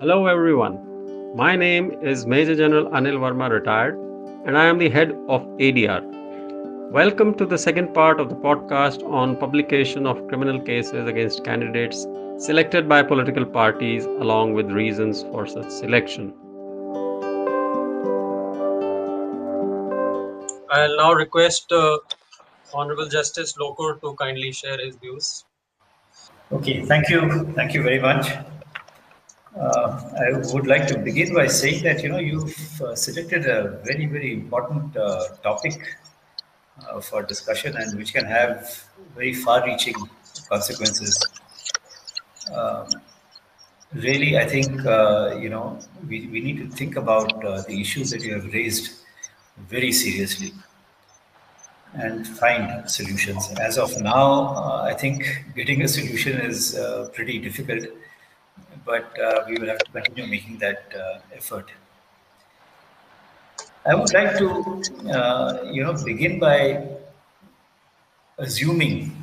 Hello, everyone. My name is Major General Anil Verma, retired, and I am the head of ADR. Welcome to the second part of the podcast on publication of criminal cases against candidates selected by political parties along with reasons for such selection. I'll now request uh, Honorable Justice Lokur to kindly share his views. Okay, thank you. Thank you very much. Uh, I would like to begin by saying that you know you've uh, selected a very very important uh, topic uh, for discussion and which can have very far-reaching consequences. Um, really, I think uh, you know we, we need to think about uh, the issues that you have raised very seriously and find solutions. As of now, I think getting a solution is pretty difficult but uh, we will have to continue making that uh, effort. I would like to, uh, you know, begin by assuming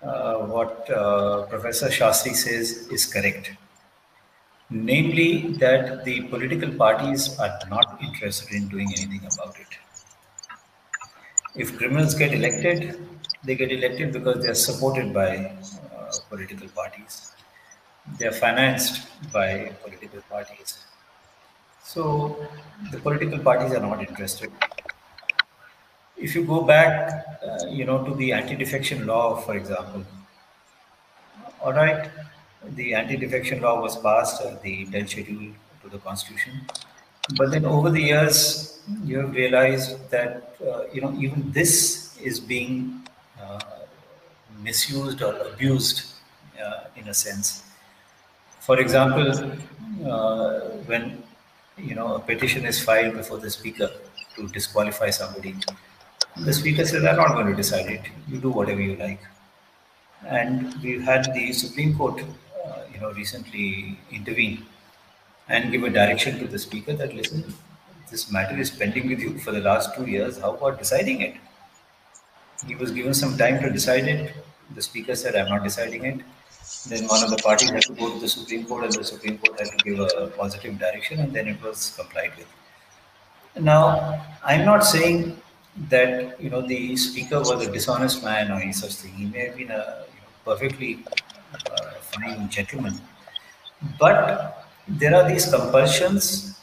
what Professor Shastri says is correct, namely that the political parties are not interested in doing anything about it. If criminals get elected, they get elected because they are supported by uh, political parties they're financed by political parties. So the political parties are not interested. If you go back, uh, you know, to the anti-defection law, for example, all right, the anti-defection law was passed, uh, the 10th schedule to the constitution. But then over the years, you have realized that, uh, you know, even this is being uh, misused or abused uh, in a sense for example, uh, when you know a petition is filed before the speaker to disqualify somebody, the speaker says, "I'm not going to decide it. You do whatever you like." And we've had the Supreme Court, uh, you know, recently intervene and give a direction to the speaker that listen, this matter is pending with you for the last two years. How about deciding it? He was given some time to decide it. The speaker said, I'm not deciding it. Then one of the parties had to go to the Supreme Court, and the Supreme Court had to give a positive direction, and then it was complied with. Now, I'm not saying that you know the speaker was a dishonest man or any such thing. He may have been a you know, perfectly uh, fine gentleman, but there are these compulsions,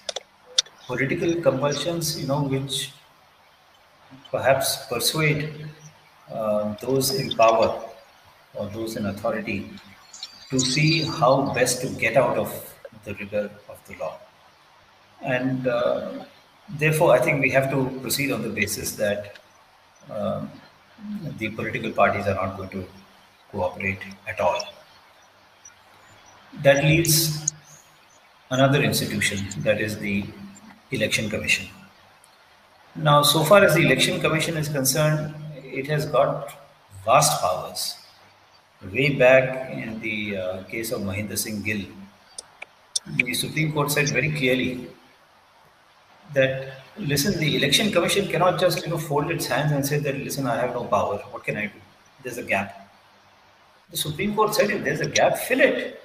political compulsions, you know, which perhaps persuade uh, those in power or those in authority to see how best to get out of the rigor of the law. And uh, therefore, I think we have to proceed on the basis that um, the political parties are not going to cooperate at all. That leaves another institution, that is the Election Commission. Now, so far as the Election Commission is concerned, it has got vast powers way back in the uh, case of Mahinder Singh Gill, the Supreme Court said very clearly that listen, the election commission cannot just you know fold its hands and say that listen, I have no power. What can I do? There's a gap. The Supreme Court said if there's a gap, fill it.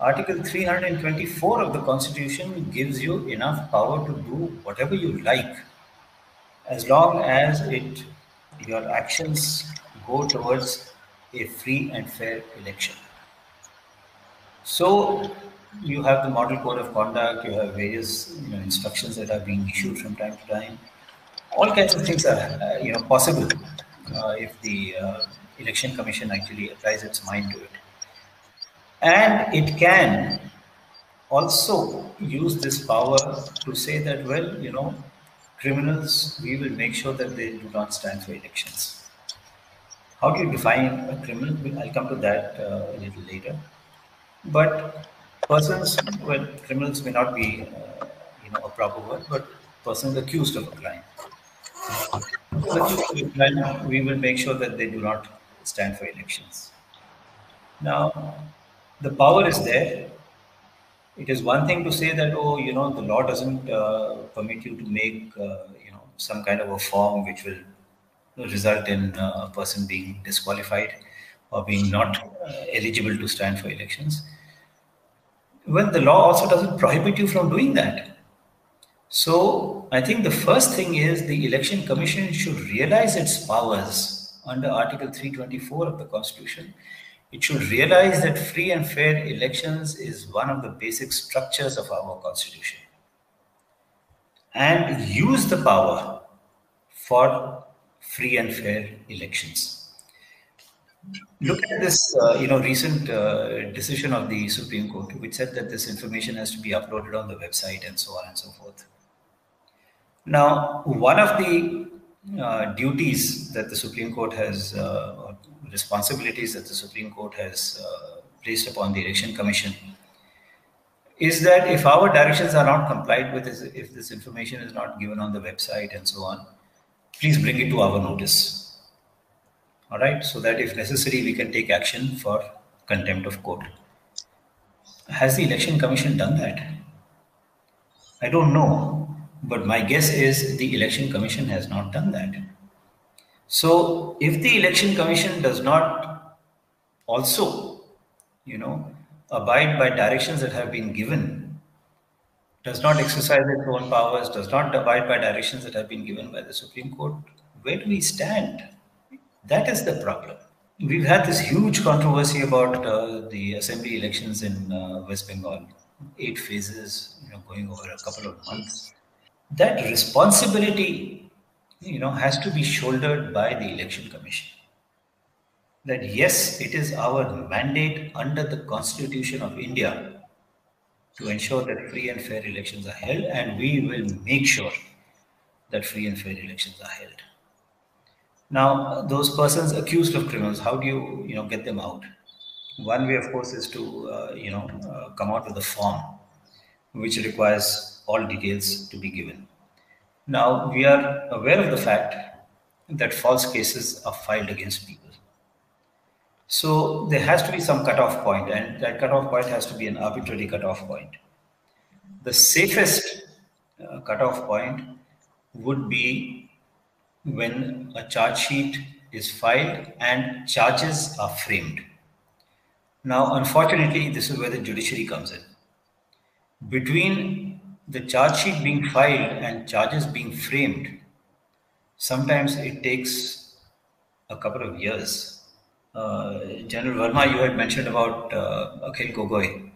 Article 324 of the Constitution gives you enough power to do whatever you like, as long as it your actions go towards a free and fair election. So you have the model code of conduct, you have various you know, instructions that are being issued from time to time. All kinds of things are uh, you know possible uh, if the uh, election commission actually applies its mind to it. And it can also use this power to say that, well, you know, criminals, we will make sure that they do not stand for elections. How do you define a criminal? I'll come to that uh, a little later. But persons, well, criminals may not be, uh, you know, a proper word, but persons accused of a crime. we will make sure that they do not stand for elections. Now, the power is there. It is one thing to say that, oh, you know, the law doesn't uh, permit you to make, uh, you know, some kind of a form which will result in uh, a person being disqualified or being not uh, eligible to stand for elections. Well, the law also doesn't prohibit you from doing that. So I think the first thing is the Election Commission should realize its powers under Article 324 of the Constitution. It should realize that free and fair elections is one of the basic structures of our Constitution and use the power for free and fair elections. Look at this, uh, you know, recent uh, decision of the Supreme Court, which said that this information has to be uploaded on the website and so on and so forth. Now, one of the uh, duties that the Supreme Court has, uh, responsibilities that the Supreme Court has uh, placed upon the Election Commission is that if our directions are not complied with, if this information is not given on the website and so on, please bring it to our notice. All right so that if necessary we can take action for contempt of court. Has the election commission done that? I don't know but my guess is the election commission has not done that. So if the election commission does not also you know abide by directions that have been given does not exercise its own powers does not abide by directions that have been given by the supreme court where do we stand that is the problem. We've had this huge controversy about uh, the assembly elections in uh, West Bengal, eight phases, you know, going over a couple of months. That responsibility, you know, has to be shouldered by the election commission. That yes, it is our mandate under the Constitution of India to ensure that free and fair elections are held, and we will make sure that free and fair elections are held. Now, those persons accused of criminals, how do you, you know, get them out? One way, of course, is to, uh, you know, uh, come out with a form which requires all details to be given. Now, we are aware of the fact that false cases are filed against people. So there has to be some cutoff point, and that cutoff point has to be an arbitrary cutoff point. The safest uh, cutoff point would be when a charge sheet is filed and charges are framed. Now, unfortunately, this is where the judiciary comes in. Between the charge sheet being filed and charges being framed, sometimes it takes a couple of years. Uh, General Verma, you had mentioned about uh, Akhil Gogoi.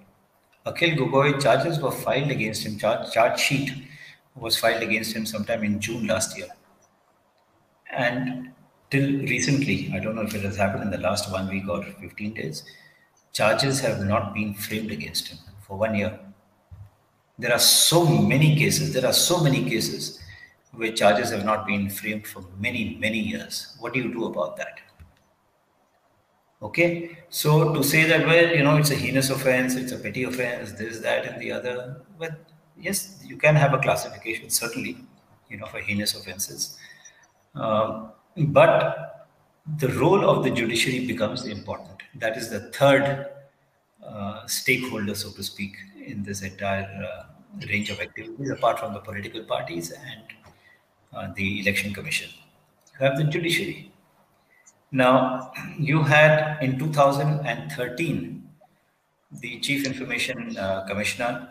Akhil Gogoi charges were filed against him, charge, charge sheet was filed against him sometime in June last year. And till recently, I don't know if it has happened in the last one week or 15 days, charges have not been framed against him for one year. There are so many cases, there are so many cases where charges have not been framed for many, many years. What do you do about that? Okay, so to say that, well, you know, it's a heinous offense, it's a petty offense, this, that, and the other, well, yes, you can have a classification, certainly, you know, for heinous offenses. Um, but the role of the judiciary becomes important. That is the third uh, stakeholder, so to speak, in this entire uh, range of activities, apart from the political parties and uh, the election commission. You have the judiciary. Now, you had in 2013 the chief information uh, commissioner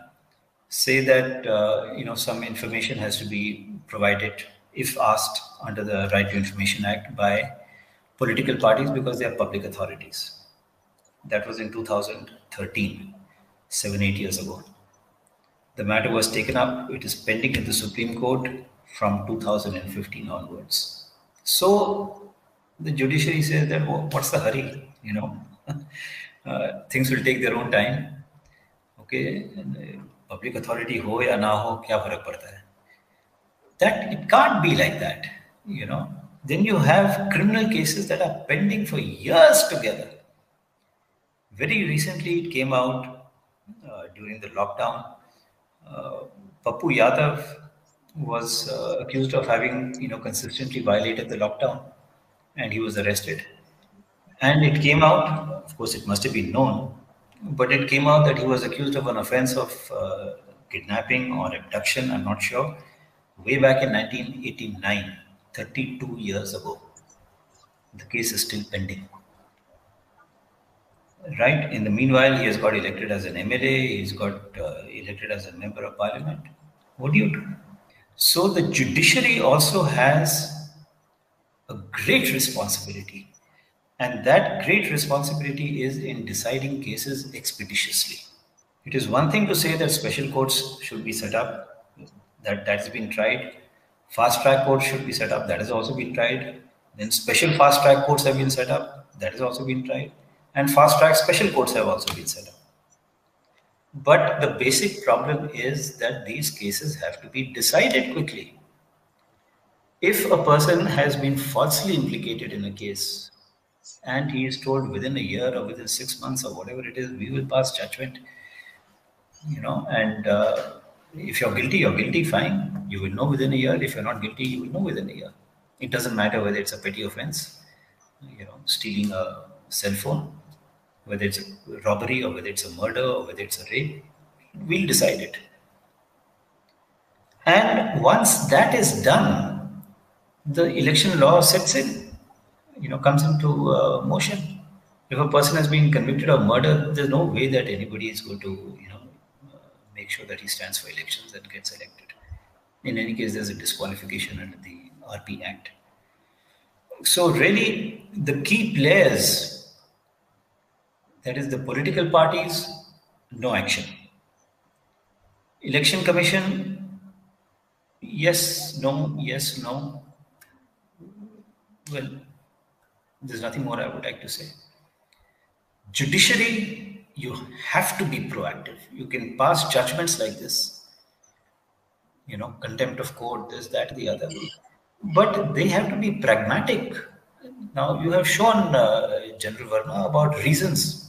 say that uh, you know some information has to be provided if asked under the Right to Information Act by political parties because they are public authorities. That was in 2013, seven, eight years ago. The matter was taken up, it is pending in the Supreme Court from 2015 onwards. So the judiciary says that what's the hurry? You know, uh, things will take their own time. Okay, public authority ho ya na ho, kya farak padta hai? that it can't be like that you know then you have criminal cases that are pending for years together very recently it came out uh, during the lockdown uh, Pappu Yadav was uh, accused of having you know consistently violated the lockdown and he was arrested and it came out of course it must have been known but it came out that he was accused of an offense of uh, kidnapping or abduction i'm not sure way back in 1989, 32 years ago. The case is still pending. right? In the meanwhile, he has got elected as an MLA, he's got uh, elected as a member of parliament. What do you do? So the judiciary also has a great responsibility. And that great responsibility is in deciding cases expeditiously. It is one thing to say that special courts should be set up, that that's been tried. Fast track courts should be set up, that has also been tried. Then special fast track courts have been set up, that has also been tried. And fast track special courts have also been set up. But the basic problem is that these cases have to be decided quickly. If a person has been falsely implicated in a case and he is told within a year or within six months or whatever it is, we will pass judgment, you know, and uh, if you're guilty, you're guilty, fine. You will know within a year. If you're not guilty, you will know within a year. It doesn't matter whether it's a petty offense, you know, stealing a cell phone whether it's a robbery or whether it's a murder or whether it's a rape, we'll decide it. And once that is done, the election law sets in, you know, comes into uh, motion. If a person has been convicted of murder, there's no way that anybody is going to, you know, uh, make sure that he stands for elections and gets elected. In any case, there's a disqualification under the RP Act. So, really, the key players that is the political parties, no action. Election Commission, yes, no, yes, no. Well, there's nothing more I would like to say. Judiciary, you have to be proactive. You can pass judgments like this, you know, contempt of court, this, that, the other. But they have to be pragmatic. Now, you have shown uh, General Verma about reasons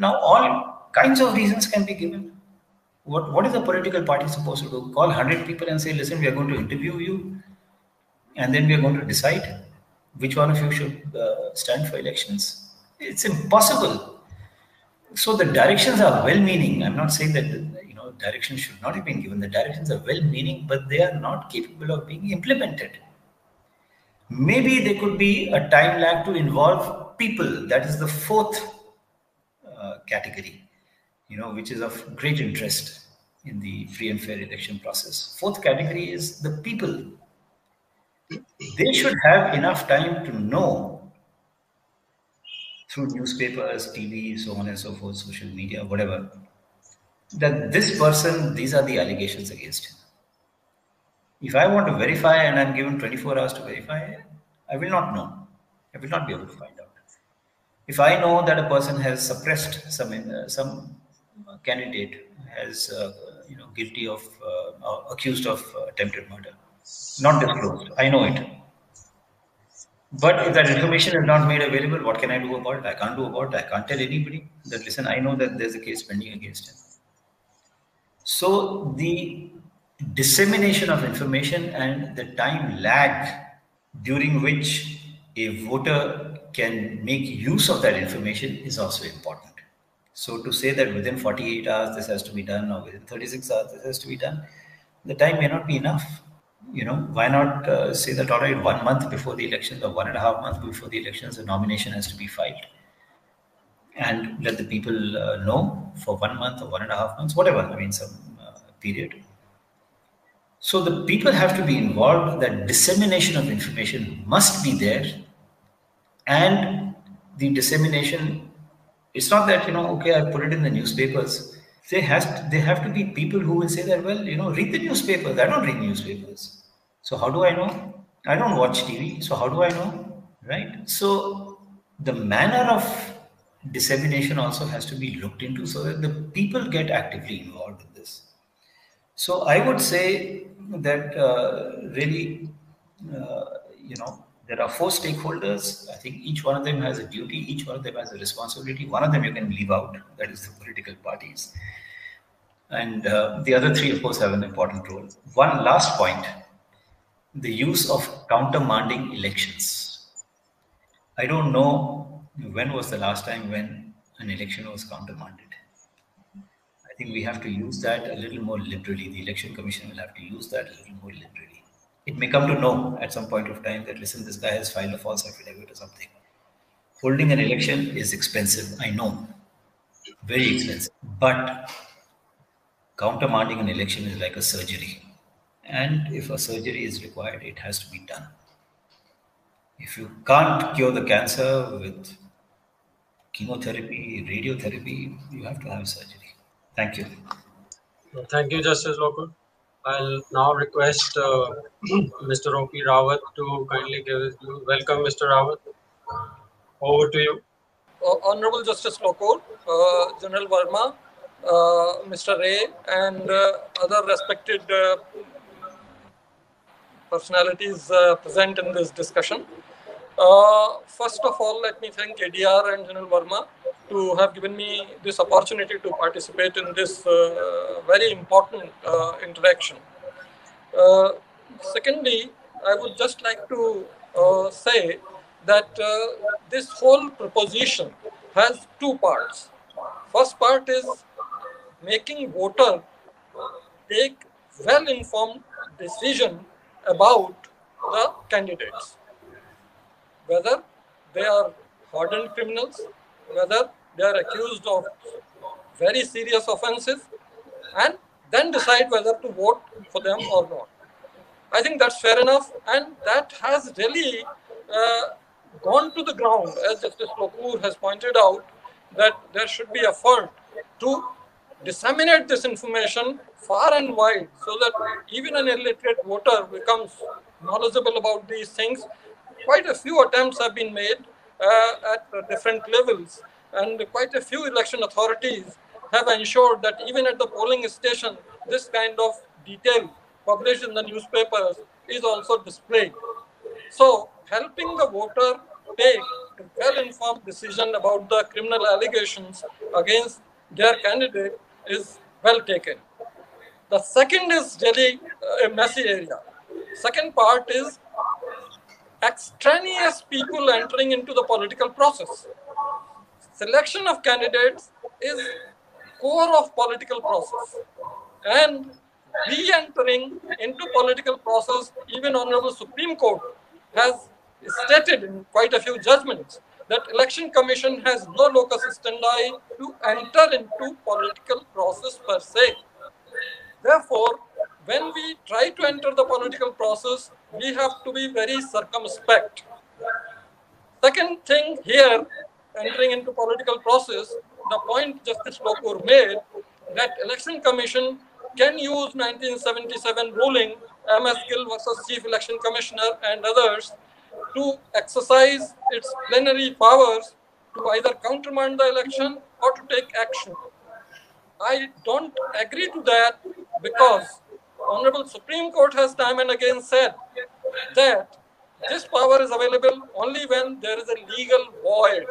now, all kinds of reasons can be given. What, what is a political party supposed to do? Call 100 people and say, listen, we are going to interview you, and then we are going to decide which one of you should uh, stand for elections. It's impossible. So the directions are well-meaning. I'm not saying that you know directions should not have been given. The directions are well-meaning, but they are not capable of being implemented. Maybe there could be a time lag to involve people. That is the fourth category, you know, which is of great interest in the free and fair election process. Fourth category is the people. They should have enough time to know through newspapers, TV, so on and so forth, social media, whatever, that this person, these are the allegations against him. If I want to verify and I'm given 24 hours to verify, I will not know. I will not be able to find out. If I know that a person has suppressed some uh, some candidate has uh, you know guilty of uh, accused of attempted murder, not disclosed, I know it. But if that information is not made available, what can I do about it? I can't do about it. I can't tell anybody that listen, I know that there's a case pending against him. So the dissemination of information and the time lag during which a voter can make use of that information is also important. So to say that within 48 hours this has to be done or within 36 hours this has to be done, the time may not be enough. You know, why not uh, say that all right, one month before the elections or one and a half months before the elections, a nomination has to be filed, and let the people uh, know for one month or one and a half months, whatever. I mean, some uh, period. So the people have to be involved. That dissemination of information must be there and the dissemination it's not that you know okay i put it in the newspapers they has to, they have to be people who will say that well you know read the newspapers i don't read newspapers so how do i know i don't watch tv so how do i know right so the manner of dissemination also has to be looked into so that the people get actively involved in this so i would say that uh, really uh, you know there are four stakeholders. I think each one of them has a duty, each one of them has a responsibility. One of them you can leave out, that is the political parties. And uh, the other three, of course, have an important role. One last point the use of countermanding elections. I don't know when was the last time when an election was countermanded. I think we have to use that a little more liberally. The Election Commission will have to use that a little more liberally it may come to know at some point of time that listen, this guy has filed a false affidavit or something. Holding an election is expensive, I know, very expensive. But countermanding an election is like a surgery. And if a surgery is required, it has to be done. If you can't cure the cancer with chemotherapy, radiotherapy, you have to have surgery. Thank you. Thank you, Justice Lokur. I'll now request uh, Mr. O.P. Rawat to kindly give his view. Welcome, Mr. Rawat. Over to you. Uh, Honorable Justice Lokur, uh, General Verma, uh, Mr. Ray, and uh, other respected uh, personalities uh, present in this discussion. first of all, let me thank ADR and General Verma to have given me this opportunity to participate in this uh, very important uh, interaction. Uh, secondly, I would just like to say that this whole proposition has two parts. First part is making voter take well-informed decision about the candidates, whether they are hardened criminals, whether they are accused of very serious offenses, and then decide whether to vote for them or not. I think that's fair enough, and that has really uh, gone to the ground, as Justice Lokur has pointed out, that there should be effort to disseminate this information far and wide so that even an illiterate voter becomes knowledgeable about these things. Quite a few attempts have been made uh, at uh, different levels, and quite a few election authorities have ensured that even at the polling station, this kind of detail published in the newspapers is also displayed. So, helping the voter take a well-informed decision about the criminal allegations against their candidate is well taken. The second is really uh, a messy area. Second part is extraneous people entering into the political process. Selection of candidates is core of political process. And re-entering into political process, even Honorable Supreme Court has stated in quite a few judgments that election commission has no locus standi to enter into political process per se. Therefore, when we try to enter the political process, we have to be very circumspect. Second thing here, entering into political process, the point Justice Lokur made that election commission can use 1977 ruling MS Gill versus Chief Election Commissioner and others to exercise its plenary powers to either countermand the election or to take action. I don't agree to that because the Honorable Supreme Court has time and again said that this power is available only when there is a legal void,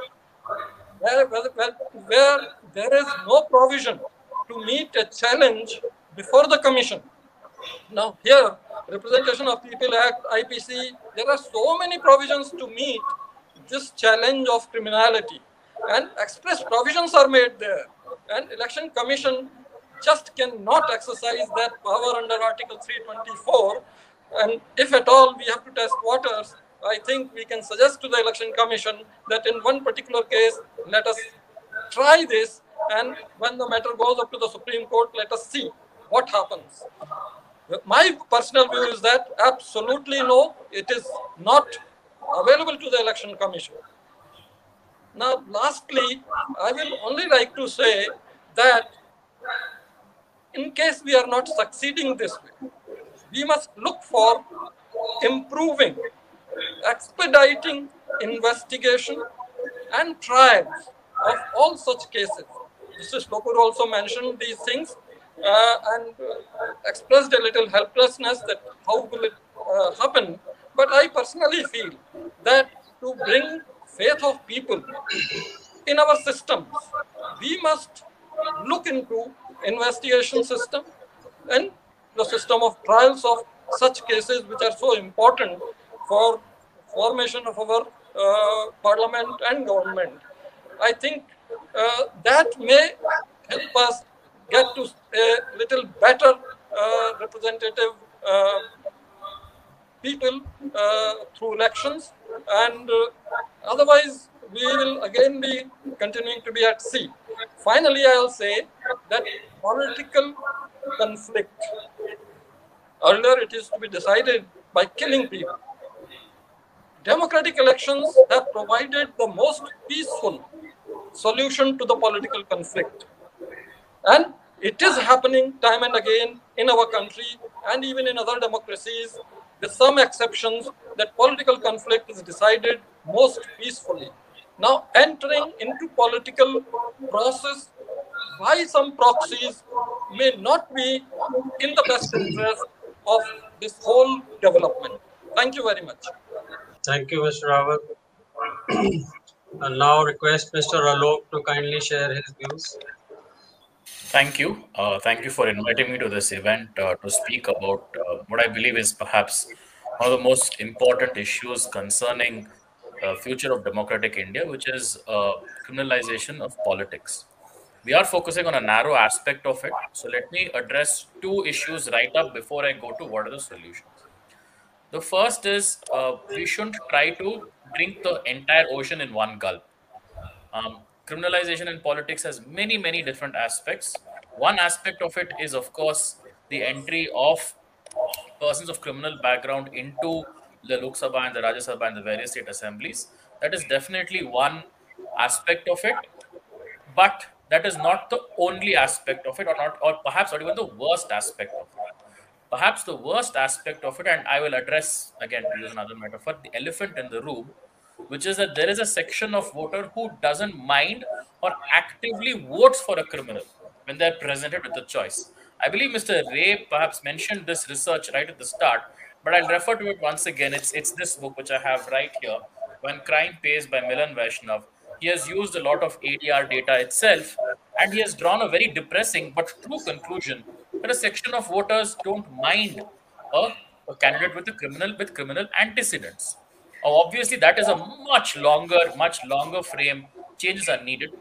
where, where, where there is no provision to meet a challenge before the commission. Now here, Representation of People Act, IPC, there are so many provisions to meet this challenge of criminality and express provisions are made there and election commission just cannot exercise that power under Article 324. And if at all we have to test waters, I think we can suggest to the Election Commission that in one particular case, let us try this. And when the matter goes up to the Supreme Court, let us see what happens. My personal view is that absolutely no, it is not available to the Election Commission. Now, lastly, I will only like to say that in case we are not succeeding this way, we must look for improving, expediting investigation and trials of all such cases. Mr. Lokur also mentioned these things uh, and uh, expressed a little helplessness that how will it uh, happen. But I personally feel that to bring faith of people in our systems, we must look into investigation system and the system of trials of such cases which are so important for formation of our uh, parliament and government. I think uh, that may help us get to a little better uh, representative uh, people uh, through elections and uh, otherwise we will again be continuing to be at sea. Finally, I'll say that political conflict, earlier it is to be decided by killing people. Democratic elections have provided the most peaceful solution to the political conflict. And it is happening time and again in our country and even in other democracies, with some exceptions, that political conflict is decided most peacefully. Now, entering into political process by some proxies may not be in the best interest of this whole development. Thank you very much. Thank you, Mr. Rawat. I'll now request Mr. Alok to kindly share his views. Thank you. Uh, thank you for inviting me to this event uh, to speak about uh, what I believe is perhaps one of the most important issues concerning uh, future of democratic India, which is uh, criminalization of politics. We are focusing on a narrow aspect of it. So let me address two issues right up before I go to what are the solutions. The first is uh, we shouldn't try to drink the entire ocean in one gulp. Um, criminalization in politics has many, many different aspects. One aspect of it is, of course, the entry of persons of criminal background into the Lok Sabha and the Rajya Sabha and the various state assemblies. That is definitely one aspect of it, but that is not the only aspect of it, or not, or perhaps not even the worst aspect of it. Perhaps the worst aspect of it, and I will address again to use another metaphor, the elephant in the room, which is that there is a section of voter who doesn't mind or actively votes for a criminal when they're presented with a choice. I believe Mr. Ray perhaps mentioned this research right at the start, but I'll refer to it once again. It's it's this book which I have right here, When Crime Pays by Milan Vaishnav. He has used a lot of ADR data itself, and he has drawn a very depressing but true conclusion that a section of voters don't mind a, a candidate with a criminal with criminal antecedents. Obviously, that is a much longer, much longer frame. Changes are needed,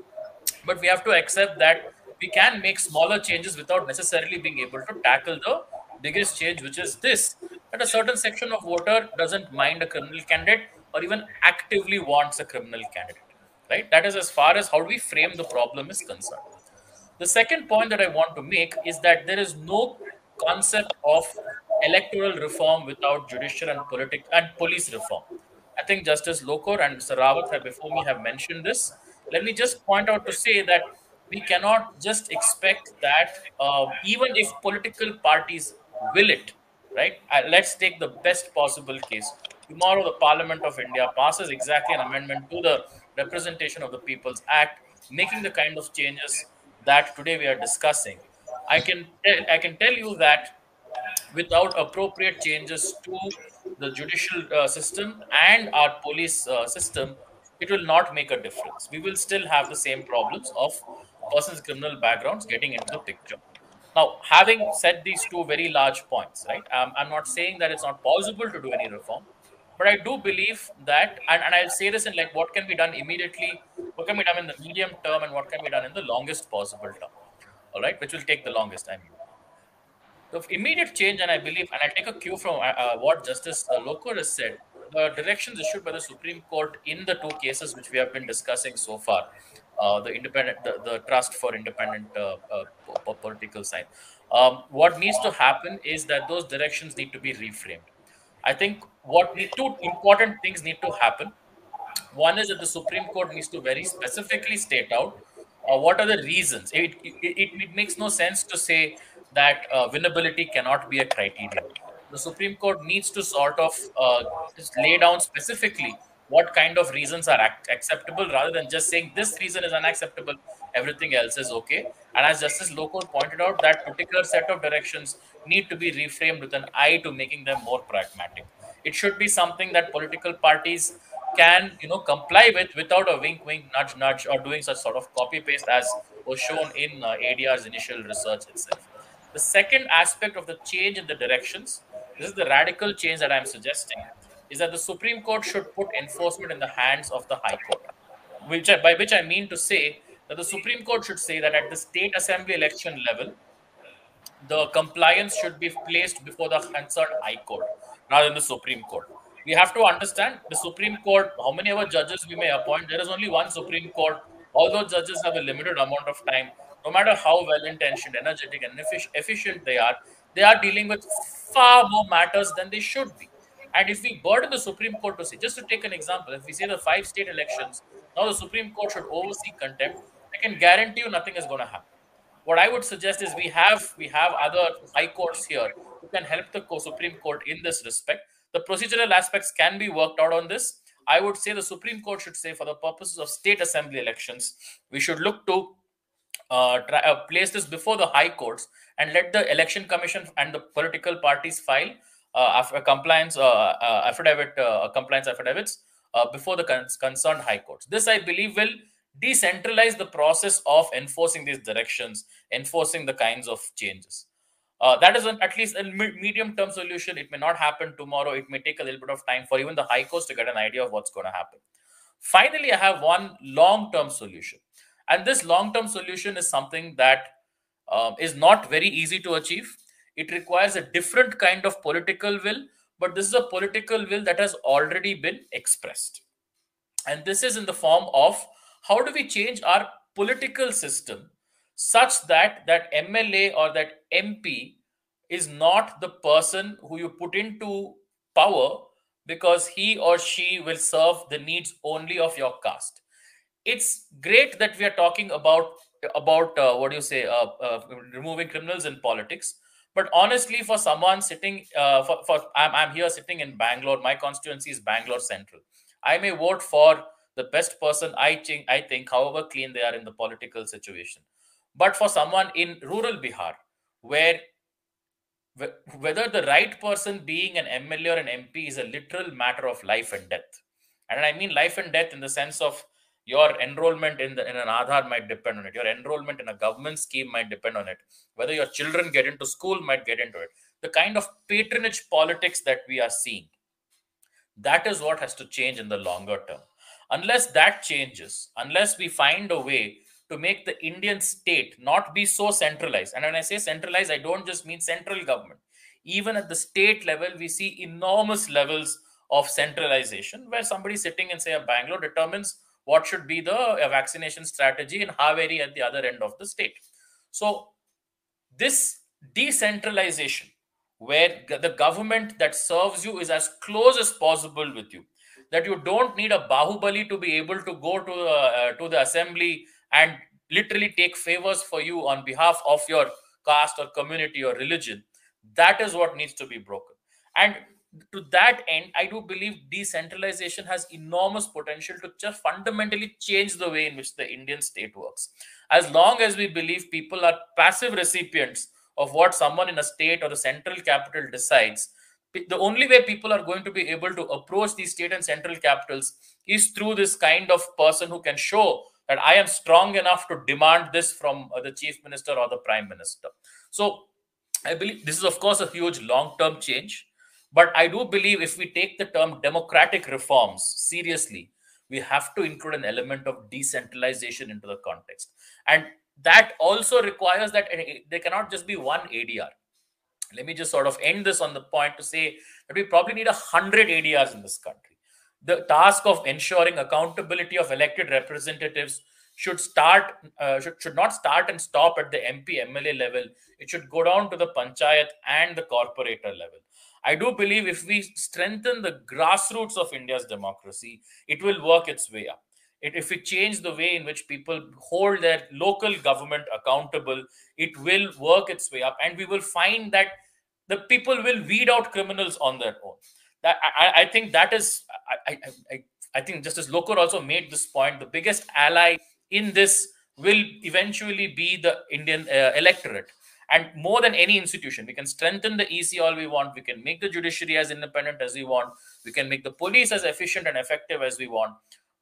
but we have to accept that we can make smaller changes without necessarily being able to tackle the biggest change, which is this: that a certain section of voter doesn't mind a criminal candidate or even actively wants a criminal candidate. Right? That is as far as how we frame the problem is concerned. The second point that I want to make is that there is no concept of electoral reform without judicial and politic and police reform. I think Justice Lokur and Mr. Rawat have before me have mentioned this. Let me just point out to say that we cannot just expect that uh, even if political parties will it, right? Uh, let's take the best possible case. Tomorrow, the Parliament of India passes exactly an amendment to the Representation of the People's Act, making the kind of changes that today we are discussing. I can I can tell you that without appropriate changes to the judicial uh, system and our police uh, system, it will not make a difference. We will still have the same problems of persons' criminal backgrounds getting into the picture. Now, having said these two very large points, right, um, I'm not saying that it's not possible to do any reform, but I do believe that, and, and I'll say this in like what can be done immediately, what can be done in the medium term, and what can be done in the longest possible term, all right, which will take the longest time. The immediate change, and I believe, and I take a cue from uh, uh, what Justice uh, Lokur has said, the directions issued by the Supreme Court in the two cases which we have been discussing so far, uh, the independent, the, the, trust for independent uh, uh, political side. Um, what needs to happen is that those directions need to be reframed. I think what need two important things need to happen. One is that the Supreme Court needs to very specifically state out uh, what are the reasons. It, it, it, makes no sense to say that uh, winnability cannot be a criterion. The Supreme Court needs to sort of uh, just lay down specifically what kind of reasons are act- acceptable rather than just saying this reason is unacceptable, everything else is okay. And as Justice Lokur pointed out, that particular set of directions need to be reframed with an eye to making them more pragmatic. It should be something that political parties can, you know, comply with without a wink, wink, nudge, nudge, or doing such sort of copy paste as was shown in uh, ADR's initial research itself. The second aspect of the change in the directions, this is the radical change that I'm suggesting, is that the Supreme Court should put enforcement in the hands of the High Court. Which, by which I mean to say that the Supreme Court should say that at the state assembly election level, the compliance should be placed before the concerned High Court rather than the Supreme Court. We have to understand the Supreme Court, how many ever judges we may appoint, there is only one Supreme Court. All those judges have a limited amount of time. No matter how well intentioned, energetic, and efficient they are, they are dealing with far more matters than they should be. And if we burden the Supreme Court to say, just to take an example, if we say the five state elections, now the Supreme Court should oversee contempt, I can guarantee you nothing is going to happen. What I would suggest is we have we have other high courts here who can help the Supreme Court in this respect. The procedural aspects can be worked out on this. I would say the Supreme Court should say, for the purposes of state assembly elections, we should look to uh, try, uh, place this before the high courts and let the election commission and the political parties file uh, compliance uh, uh, affidavit uh, compliance affidavits before the con- concerned high courts. This, I believe, will decentralize the process of enforcing these directions, enforcing the kinds of changes. Uh, that is an, at least a medium term solution. It may not happen tomorrow. It may take a little bit of time for even the high courts to get an idea of what's going to happen. Finally, I have one long term solution. And this long term solution is something that um, is not very easy to achieve. It requires a different kind of political will, but this is a political will that has already been expressed. And this is in the form of how do we change our political system such that that MLA or that MP is not the person who you put into power because he or she will serve the needs only of your caste. It's great that we are talking about about uh, what do you say uh, uh, removing criminals in politics. But honestly for someone sitting uh, for, for I'm, I'm here sitting in bangalore. My constituency is bangalore central. I may vote for the best person i think i think however clean they are in the political situation but for someone in rural Bihar, where whether the right person being an MLA or an MP is a literal matter of life and death. And I mean life and death in the sense of your enrollment in, the, in an Aadhaar might depend on it. Your enrollment in a government scheme might depend on it. Whether your children get into school might get into it. The kind of patronage politics that we are seeing, that is what has to change in the longer term. Unless that changes, unless we find a way to make the Indian state not be so centralized. And when I say centralized, I don't just mean central government. Even at the state level, we see enormous levels of centralization where somebody sitting in, say, a Bangalore determines what should be the uh, vaccination strategy in Haveri at the other end of the state. So, this decentralization, where the government that serves you is as close as possible with you, that you don't need a Bahubali to be able to go to, uh, to the assembly and literally take favors for you on behalf of your caste or community or religion. That is what needs to be broken. And to that end i do believe decentralization has enormous potential to just fundamentally change the way in which the indian state works. As long as we believe people are passive recipients of what someone in a state or the central capital decides the only way people are going to be able to approach these state and central capitals is through this kind of person who can show that I am strong enough to demand this from uh, the chief minister or the prime minister. So I believe this is, of course, a huge long term change. But I do believe if we take the term democratic reforms seriously, we have to include an element of decentralization into the context. And that also requires that there cannot just be one ADR. Let me just sort of end this on the point to say that we probably need a hundred ADRs in this country the task of ensuring accountability of elected representatives should start uh, should, should not start and stop at the mp mla level. It should go down to the panchayat and the corporator level. I do believe if we strengthen the grassroots of india's democracy it will work its way up. It, if we change the way in which people hold their local government accountable it will work its way up. And we will find that the people will weed out criminals on their own that I, I think that is I, I, I think Justice Lokur also made this point. The biggest ally in this will eventually be the Indian uh, electorate. And more than any institution, we can strengthen the EC all we want. We can make the judiciary as independent as we want. We can make the police as efficient and effective as we want.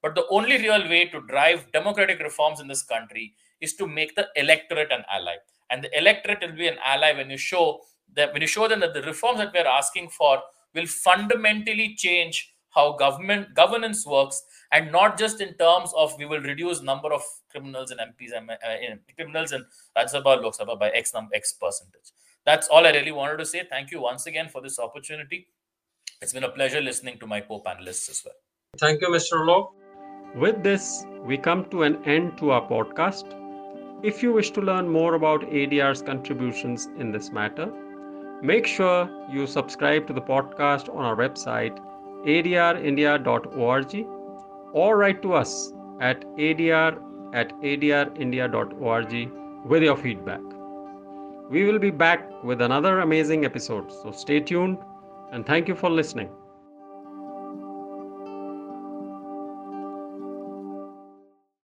But the only real way to drive democratic reforms in this country is to make the electorate an ally. And the electorate will be an ally when you show that when you show them that the reforms that we're asking for will fundamentally change how government governance works and not just in terms of we will reduce number of criminals and MPs and uh, criminals and Rajya Sabha, Lok Sabha by X number X percentage. That's all I really wanted to say. Thank you once again for this opportunity. It's been a pleasure listening to my co panelists as well. Thank you, Mr. Alok. With this, we come to an end to our podcast. If you wish to learn more about ADR's contributions in this matter, make sure you subscribe to the podcast on our website adrindia.org or write to us at adr at adrindia.org with your feedback. We will be back with another amazing episode, so stay tuned and thank you for listening.